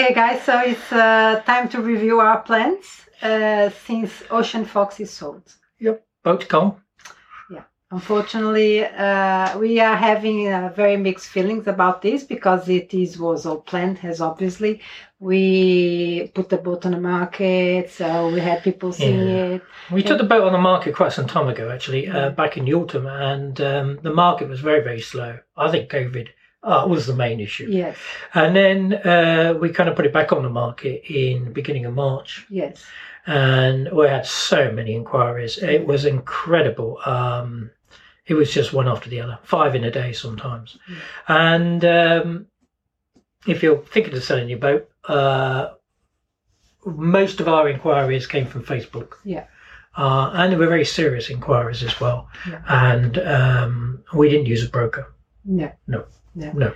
Okay, guys, so it's uh, time to review our plans uh, since Ocean Fox is sold. Yep. Boat gone. Yeah, unfortunately, uh, we are having uh, very mixed feelings about this because it is was all planned, as obviously we put the boat on the market, so we had people seeing Yeah. it. We took the boat on the market quite some time ago, actually, uh, back in the autumn, and um, the market was very, very slow. I think COVID uh, was the main issue. Yes, And then uh, we kind of put it back on the market in the beginning of March, yes, and we had so many inquiries. It was incredible. Um, it was just one after the other, five in a day sometimes. And um, if you're thinking of selling your boat, uh, most of our inquiries came from Facebook. Yeah. Uh, and they were very serious inquiries as well. Yeah. And um, we didn't use a broker. no, No. No. No.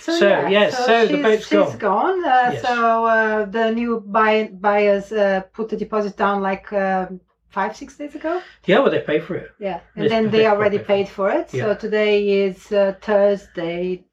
So, yes, so the she's- boat's she's gone. Uh, Yes. So uh, the new buy- buyers uh, put the deposit down like um five, six days ago. Yeah, well, they pay for it. Yeah, and then they already paid for it. So Yeah. today is uh, Thursday,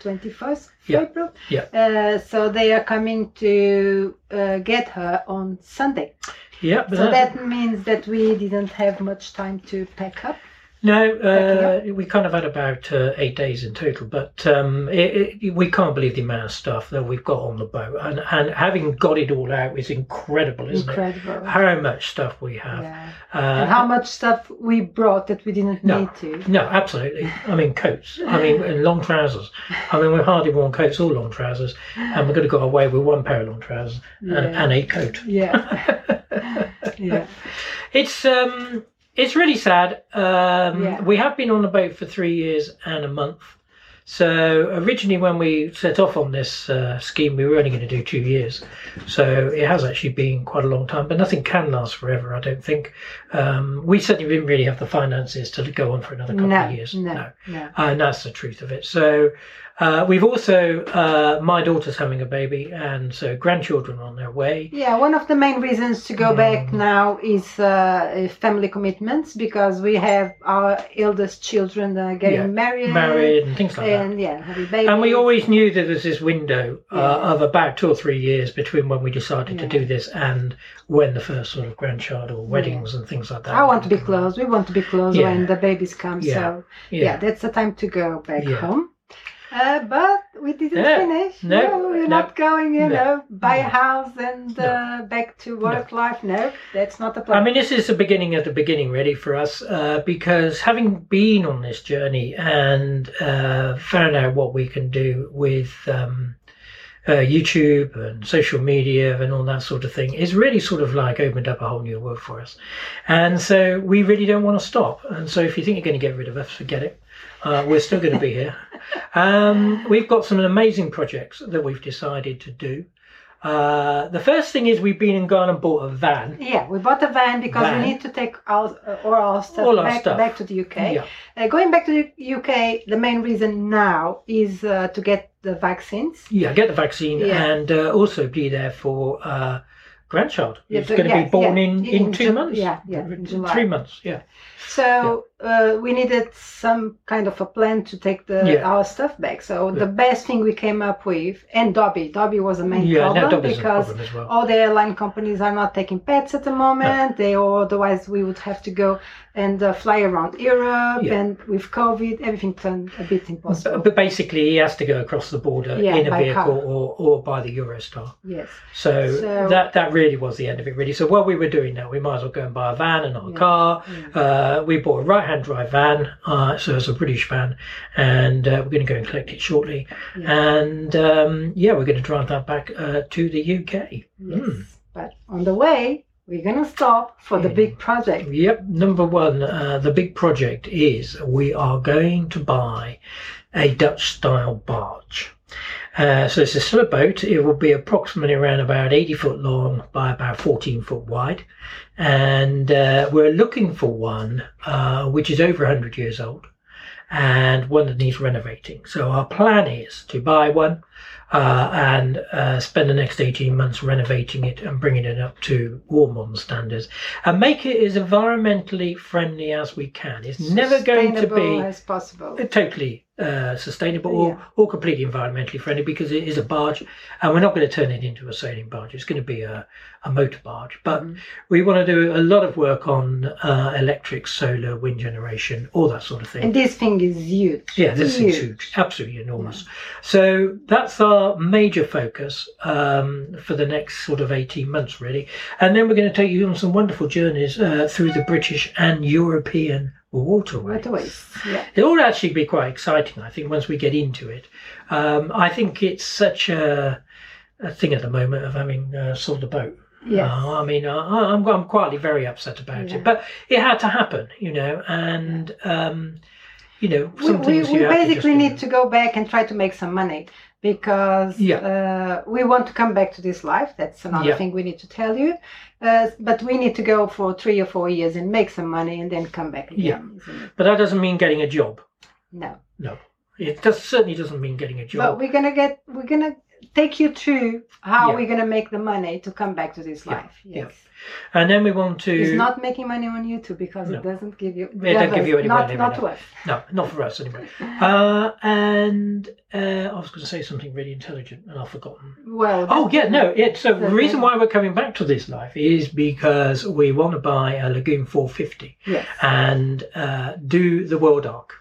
twenty first Yeah. April. Yeah. Uh, so they are coming to uh, get her on Sunday. Yeah, but So that means that we didn't have much time to pack up. No, uh, we kind of had about uh, eight days in total, but um, it, it, we can't believe the amount of stuff that we've got on the boat, and and having got it all out is incredible, isn't Incredible. it? How much stuff we have. Yeah. Uh, and how much stuff we brought that we didn't No. need to. No, absolutely. I mean, coats. I mean, and long trousers. I mean, we've hardly worn coats or long trousers, and we're going to go away with one pair of long trousers and, Yeah. and a coat. Yeah. yeah. It's um, it's really sad. Um, Yeah. We have been on the boat for three years and a month. So originally, when we set off on this uh, scheme, we were only going to do two years. So it has actually been quite a long time, but nothing can last forever. I don't think. Um, we certainly didn't really have the finances to go on for another couple No, of years. no, no. and that's the truth of it. So uh, we've also uh, my daughter's having a baby, and so grandchildren are on their way. Yeah, one of the main reasons to go back Mm. now is uh, family commitments because we have our eldest children uh, getting Yeah, married, Married and things like that. And yeah, having babies. And we always knew that there's this window uh, Yeah. of about two or three years between when we decided to do this and when the first sort of grandchild or weddings and things like that. I want to be close. We want to be close Yeah. when the babies come. Yeah. So yeah. that's the time to go back Yeah. home. Uh, but we didn't Yeah. finish. No, we're no. not going. You No. know, buy a house and uh, back to work life. No, that's not the plan. I mean, this is the beginning of the beginning, really, for us, uh, because having been on this journey and uh, found out what we can do with um, uh, YouTube and social media and all that sort of thing, is really sort of like opened up a whole new world for us. And so we really don't want to stop. And so if you think you're going to get rid of us, forget it. Uh, we're still going to be here. Um, we've got some amazing projects that we've decided to do. Uh, the first thing is we've been and gone and bought a van. Yeah, we bought a van because Van. we need to take our, uh, all our stuff All our back, stuff. back to the UK. Yeah. Uh, going back to the UK, the main reason now is uh, to get the vaccines. Yeah, get the vaccine Yeah. and uh, also be there for uh, grandchild. Yeah, It's going to be born yeah, in, in in two Ju- months. yeah, yeah, in July. Three months, yeah. So uh, we needed some kind of a plan to take the Yeah. our stuff back. So Yeah. the best thing we came up with, and Dobby, Dobby was the main Yeah, problem no, because problem well. all the airline companies are not taking pets at the moment. They or otherwise we would have to go and uh, fly around Europe, and with COVID, everything turned a bit impossible. But, but basically, he has to go across the border in a vehicle car. or, or by the Eurostar. yes. So, So- that that really was the end of it, really. So while we were doing that, we might as well go and buy a van and not a car. Uh, we bought a right-hand drive van, uh, so it's a British van, and uh, we're going to go and collect it shortly. Yeah. And um, yeah, we're going to drive that back uh, to the UK. Yes. Mm. But on the way, we're gonna stop for the big project. Yep, number one, uh, the big project is we are going to buy a Dutch style barge. Uh, so it's a a boat. It will be approximately around about 80 foot long by about 14 foot wide. And uh, we're looking for one uh, which is over 100 years old and one that needs renovating. So our plan is to buy one uh, and uh, spend the next 18 months renovating it and bringing it up to more modern standards and make it as environmentally friendly as we can. It's never going to be as possible. totally uh, sustainable or, Yeah. or completely environmentally friendly because it is a barge and we're not going to turn it into a sailing barge. It's going to be a, a motor barge. But Mhm. we want to do a lot of work on uh, electric, solar, wind generation, all that sort of thing. And this thing is huge. Yeah, this is huge, absolutely enormous. So that's our major focus um, for the next sort of 18 months, really. And then we're going to take you on some wonderful journeys uh, through the British and European waterways. Waterways. Yeah. It'll actually be quite exciting, I think, once we get into it. Um, I think it's such a, a thing at the moment of having uh, sold a boat. Yes. Uh, I mean, uh, I'm, I'm quietly very upset about Yeah. it, but it had to happen, you know, and, um, you know, we, we, we have to basically need to go back and try to make some money because Yeah. uh, we want to come back to this life. That's another Yeah. thing we need to tell you. Uh, but we need to go for three or four years and make some money and then come back again. Isn't? But that doesn't mean getting a job. No. No. It does, certainly doesn't mean getting a job. But we're gonna get. We're gonna take you through how Yeah. we're gonna make the money to come back to this Yeah, life. yeah. Yes. and then we want to. It's not making money on YouTube because No. it doesn't give you. It don't give you any not, money, Not no. to us. No, not for us anyway. Uh, and uh, I was going to say something really intelligent and I've forgotten. Well. Oh yeah, no. It's so the the- reason why we're coming back to this life is because we want to buy a Lagoon 450 Yes. and uh, do the World Arc.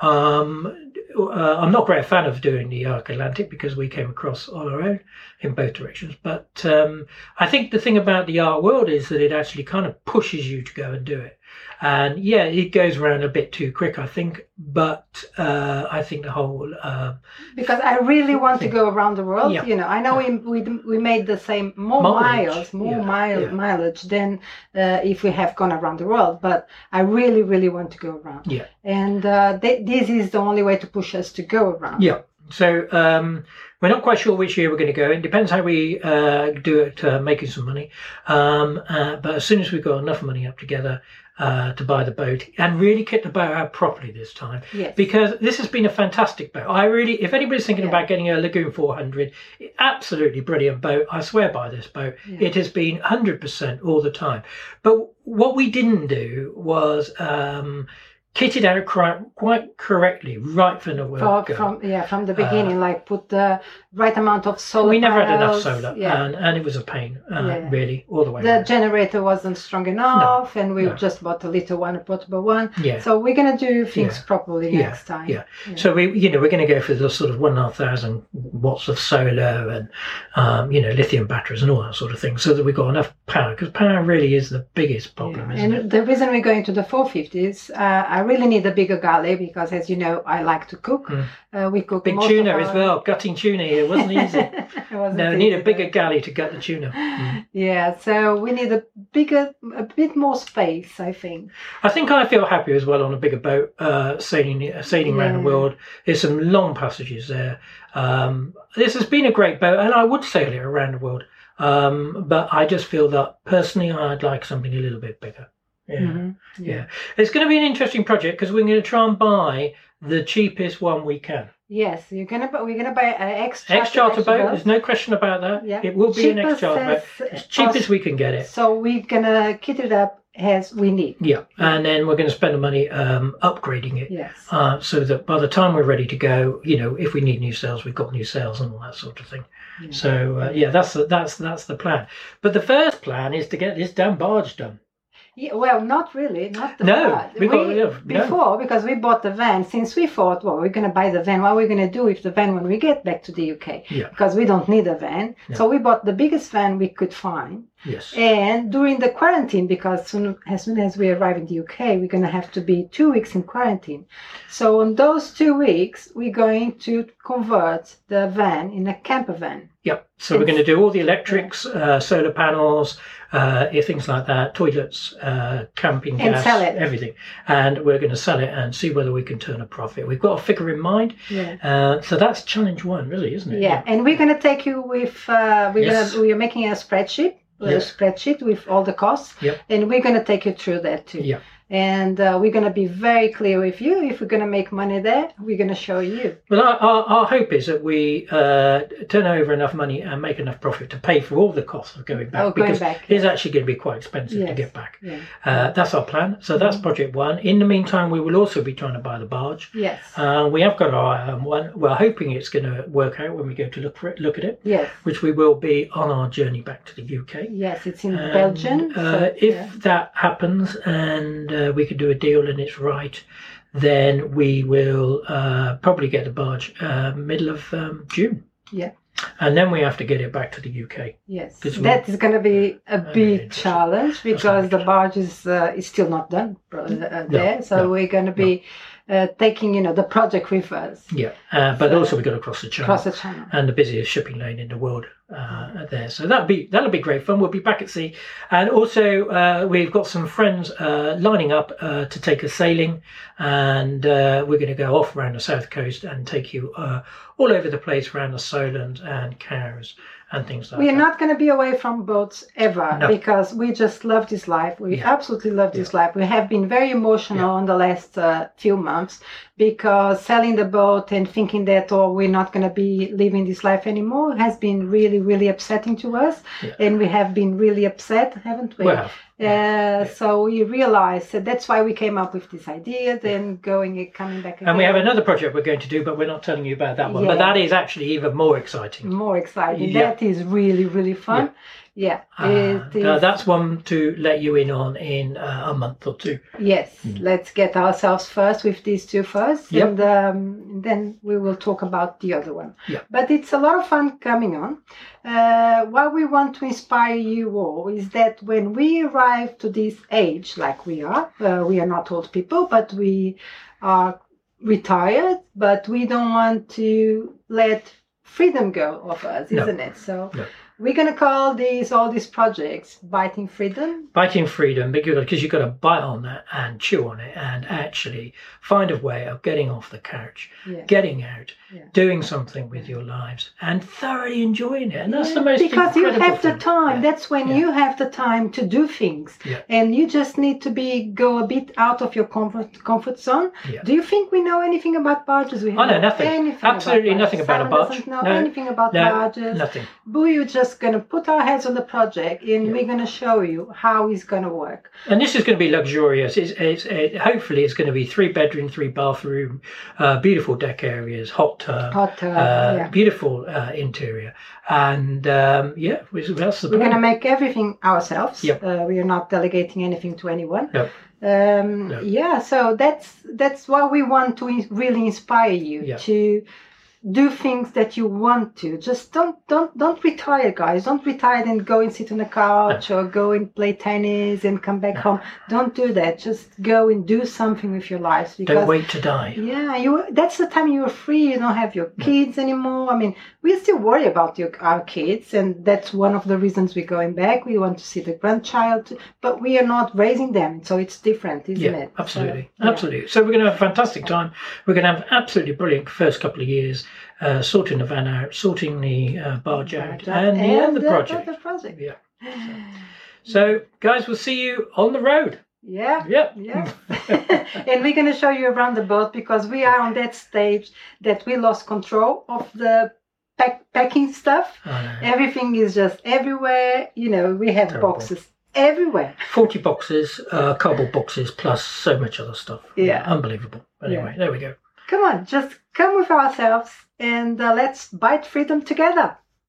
Um, uh, I'm not a great fan of doing the Arc Atlantic because we came across on our own in both directions. But um, I think the thing about the Arc World is that it actually kind of pushes you to go and do it. And yeah, it goes around a bit too quick, I think. But uh, I think the whole uh, because I really want to go around the world. Yeah. You know, I know we, we we made the same more Mileage. miles, more Yeah, mile yeah. mileage than uh, if we have gone around the world. But I really, really want to go around. Yeah. And uh, th- this is the only way to push us to go around. Yeah. So um, we're not quite sure which year we're going to go. It depends how we uh, do it, uh, making some money. Um, uh, but as soon as we've got enough money up together uh, to buy the boat and really kit the boat out properly this time, Yes. because this has been a fantastic boat. I really, if anybody's thinking Yeah. about getting a Lagoon 400, absolutely brilliant boat. I swear by this boat. Yeah. It has been 100% all the time. But what we didn't do was um, kit it out quite, quite correctly right from the word go. from yeah from the beginning, like put the right amount of solar. Uh, we never had enough solar, Yeah. and, and it was a pain, uh, Yeah. really, all the way. the around. generator wasn't strong enough, and we no. just bought a little one, a portable one. yeah. So we're gonna do things Yeah. properly Yeah. next time. Yeah. So we, you know, we're going to go for the sort of one and a half thousand watts of solar and, um, you know, lithium batteries and all that sort of thing, so that we've got enough power. Because power really is the biggest problem, Yeah. isn't and it? the reason we're going to the 450s, uh, I really need a bigger galley because, as you know, I like to cook. Mm. Uh, we cook Big tuna of as well. Gutting tuna here wasn't easy. It wasn't no, need a bigger but- galley to gut the tuna. Mm. Yeah, so we need a bigger, a bit more space, I think. I think I feel happy as well on a bigger boat, uh, sailing sailing around the world. There's some long passages there. Um, this has been a great boat, and I would sail it around the world. Um, but I just feel that personally, I'd like something a little bit bigger. Yeah, Mhm. yeah. It's going to be an interesting project because we're going to try and buy the cheapest one we can. Yes, you're gonna, bu- we're gonna buy an ex Ex charter boat. There's no question about that. Yeah. It will be an ex charter boat. as- As cheap as we can get it. So we're gonna kit it up as we need. Yeah, and then we're going to spend the money um, upgrading it. Yes. uh, so that by the time we're ready to go, you know, if we need new sails, we've got new sails and all that sort of thing. Yeah. So uh, yeah, that's the, that's that's the plan. But the first plan is to get this damn barge done. Yeah, well, not really, not the No, part. we yeah, no. before because we bought the van. Since we thought, well, we're gonna buy the van. What are we gonna do with the van when we get back to the UK? Yeah. Because we don't need a van, Yeah. so we bought the biggest van we could find. Yes. And during the quarantine, because soon, as soon as we arrive in the UK, we're gonna have to be two weeks in quarantine. So on those two weeks, we're going to convert the van in a camper van. Yep. So we're going to do all the electrics, uh, solar panels, uh, yeah, things like that, toilets, uh, camping And gas, everything, and we're going to sell it and see whether we can turn a profit. We've got a figure in mind, Yeah. uh, so that's challenge one, really, isn't it? Yeah, and we're gonna take you with. Uh, we're Yes. gonna we are making a spreadsheet, a spreadsheet with all the costs, Yep. and we're gonna take you through that too. Yeah. And uh, we're going to be very clear with you. If we're going to make money there, we're going to show you. Well, our, our, our hope is that we uh, turn over enough money and make enough profit to pay for all the costs of going back. Oh, going because back, it's actually going to be quite expensive to get back. Yeah. Uh, that's our plan. So that's Mhm. project one. In the meantime, we will also be trying to buy the barge. Yes. Uh, we have got our um, one. We're hoping it's going to work out when we go to look for it, look at it, yes. which we will be on our journey back to the UK. Yes. It's in Belgium. Uh, so, if yeah. that happens and uh, we can do a deal and it's right, then we will uh, probably get the barge uh, middle of um, June. Yeah. And then we have to get it back to the UK. Yes, that is going to be a big challenge because the barge is uh, is still not done uh, there. So no, we're going to be uh, taking you know the project with us Yeah. Uh, but So- also we've got to cross the channel. across the channel. and the busiest shipping lane in the world uh, there. So that'll be that'll be great fun. We'll be back at sea, and also uh, we've got some friends uh, lining up uh, to take us sailing, and uh, we're going to go off around the south coast and take you uh, all over the place around the Solent and Cowes and things like We are that. not going to be away from boats ever No. because we just love this life. We Yeah. absolutely love this life. We have been very emotional in the last uh, few months because selling the boat and thinking that oh we're not going to be living this life anymore has been really really upsetting to us, Yeah. and we have been really upset, haven't we? well, Uh, so we realized that that's why we came up with this idea. Then going and coming back again. and we have another project we're going to do, but we're not telling you about that one. But that is actually even more exciting. more exciting. Yeah. That is really really fun. Yeah, Uh, it is. uh, that's one to let you in on in uh, a month or two. Yes, let's get ourselves first with these two first, Yep. and um, then we will talk about the other one. Yeah. But it's a lot of fun coming on. Uh, what we want to inspire you all is that when we arrive to this age, like we are, uh, we are not old people, but we are retired, but we don't want to let freedom go of us, No. isn't it? So. No. We're gonna call these all these projects "Biting Freedom." biting freedom because you've got to bite on that and chew on it and actually find a way of getting off the couch Yeah. getting out Yeah. doing something with your lives and thoroughly enjoying it and that's the most because you have the time Yeah. that's when Yeah. you have the time to do things Yeah. and you just need to be go a bit out of your comfort comfort zone Yeah. do you think we know anything about barges we I know nothing. anything Absolutely about nothing about a Simon barge. doesn't know No. anything about No, barges nothing we're just gonna put our heads on the project and Yeah. we're gonna show you how it's gonna work and this is going to be luxurious it's, it's it, hopefully it's going to be three bedroom three bathroom uh, beautiful deck areas hot tub hot uh, uh, yeah. beautiful uh, interior and um, yeah that's the Plan. We're going to make everything ourselves. Yep. Uh, we are not delegating anything to anyone. Yep. Um, Yep. Yeah, so that's that's what we want to really inspire you to do things that you want to. Just don't don't don't retire, guys. Don't retire and go and sit on the couch or go and play tennis and come back No. home. Don't do that. Just go and do something with your lives because don't wait to die yeah, you. That's the time you're free. You don't have your kids anymore. I mean, we still worry about your, our kids, and that's one of the reasons we're going back. We want to see the grandchild, but we are not raising them, so it's different, isn't Yeah, it? absolutely, So, yeah. absolutely. So we're going to have a fantastic time. We're going to have absolutely brilliant first couple of years, uh, sorting the van out, sorting the uh, barge out, and the other project. other project. Yeah. So, guys, we'll see you on the road. Yeah. Yep. Yeah. and we're going to show you around the boat because we are on that stage that we lost control of the pack, packing stuff. I know. Everything is just everywhere. You know, we have Terrible. boxes everywhere. 40 boxes, uh, cardboard boxes, plus so much other stuff. Yeah. Unbelievable. Anyway, there we go. Come on, just come with ourselves and uh, let's bite freedom together.